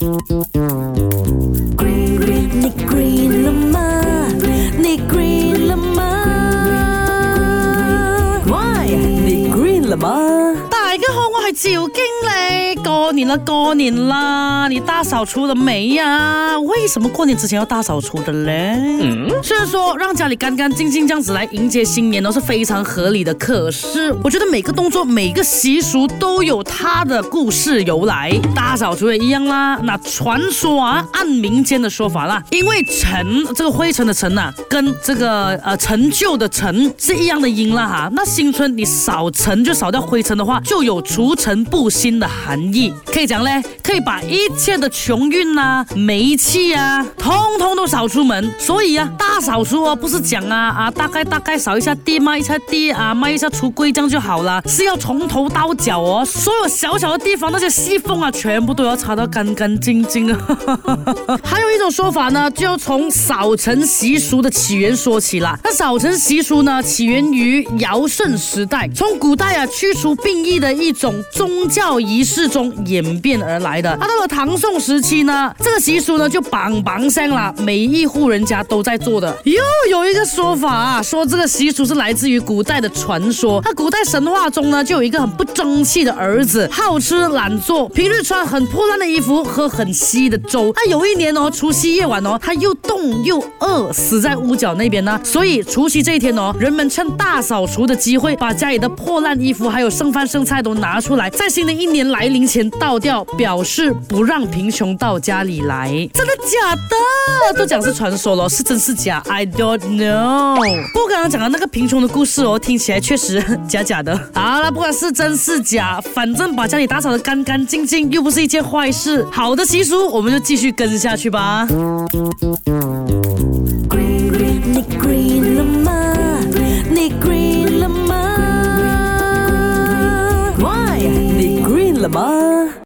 Green, green, ni green la ma, ni green la ma. 嘞，过年了，过年啦！你大扫除了没呀？为什么过年之前要大扫除的嘞？嗯，虽然说让家里干干净净这样子来迎接新年都是非常合理的，可是我觉得每个动作、每个习俗都有它的故事由来，大扫除也一样啦。那传说啊，按民间的说法啦，因为尘这个灰尘的尘呐，跟这个呃陈旧的陈是一样的音啦哈。那新春你扫尘就扫掉灰尘的话，就有除尘不新。的含义可以讲呢，可以把一切的穷运呐、煤气啊，通通都扫出门。所以啊，大扫除哦，不是讲啊啊，大概大概扫一下地、抹一下地啊、抹一下橱柜这样就好了，是要从头到脚哦，所有小小的地方那些细缝啊，全部都要擦到干干净净啊。还有一种说法呢，就要从扫尘习俗的起源说起了。那扫尘习俗呢，起源于尧舜时代，从古代啊，驱除病疫的一种宗教。仪式中演变而来的。那到了唐宋时期呢，这个习俗呢就绑绑香了，每一户人家都在做的。又有一个说法，啊，说这个习俗是来自于古代的传说。那古代神话中呢，就有一个很不争气的儿子，好吃懒做，平日穿很破烂的衣服，喝很稀的粥。那有一年哦，除夕夜晚哦，他又冻又饿，死在屋角那边呢。所以除夕这一天哦，人们趁大扫除的机会，把家里的破烂衣服还有剩饭剩菜都拿出来，在新的一年。年来临前倒掉，表示不让贫穷到家里来。真的假的？都讲是传说了，是真是假？I don't know。不刚刚讲的那个贫穷的故事哦，听起来确实假假的。好了，不管是真是假，反正把家里打扫的干干净净，又不是一件坏事。好的习俗，我们就继续跟下去吧。吗？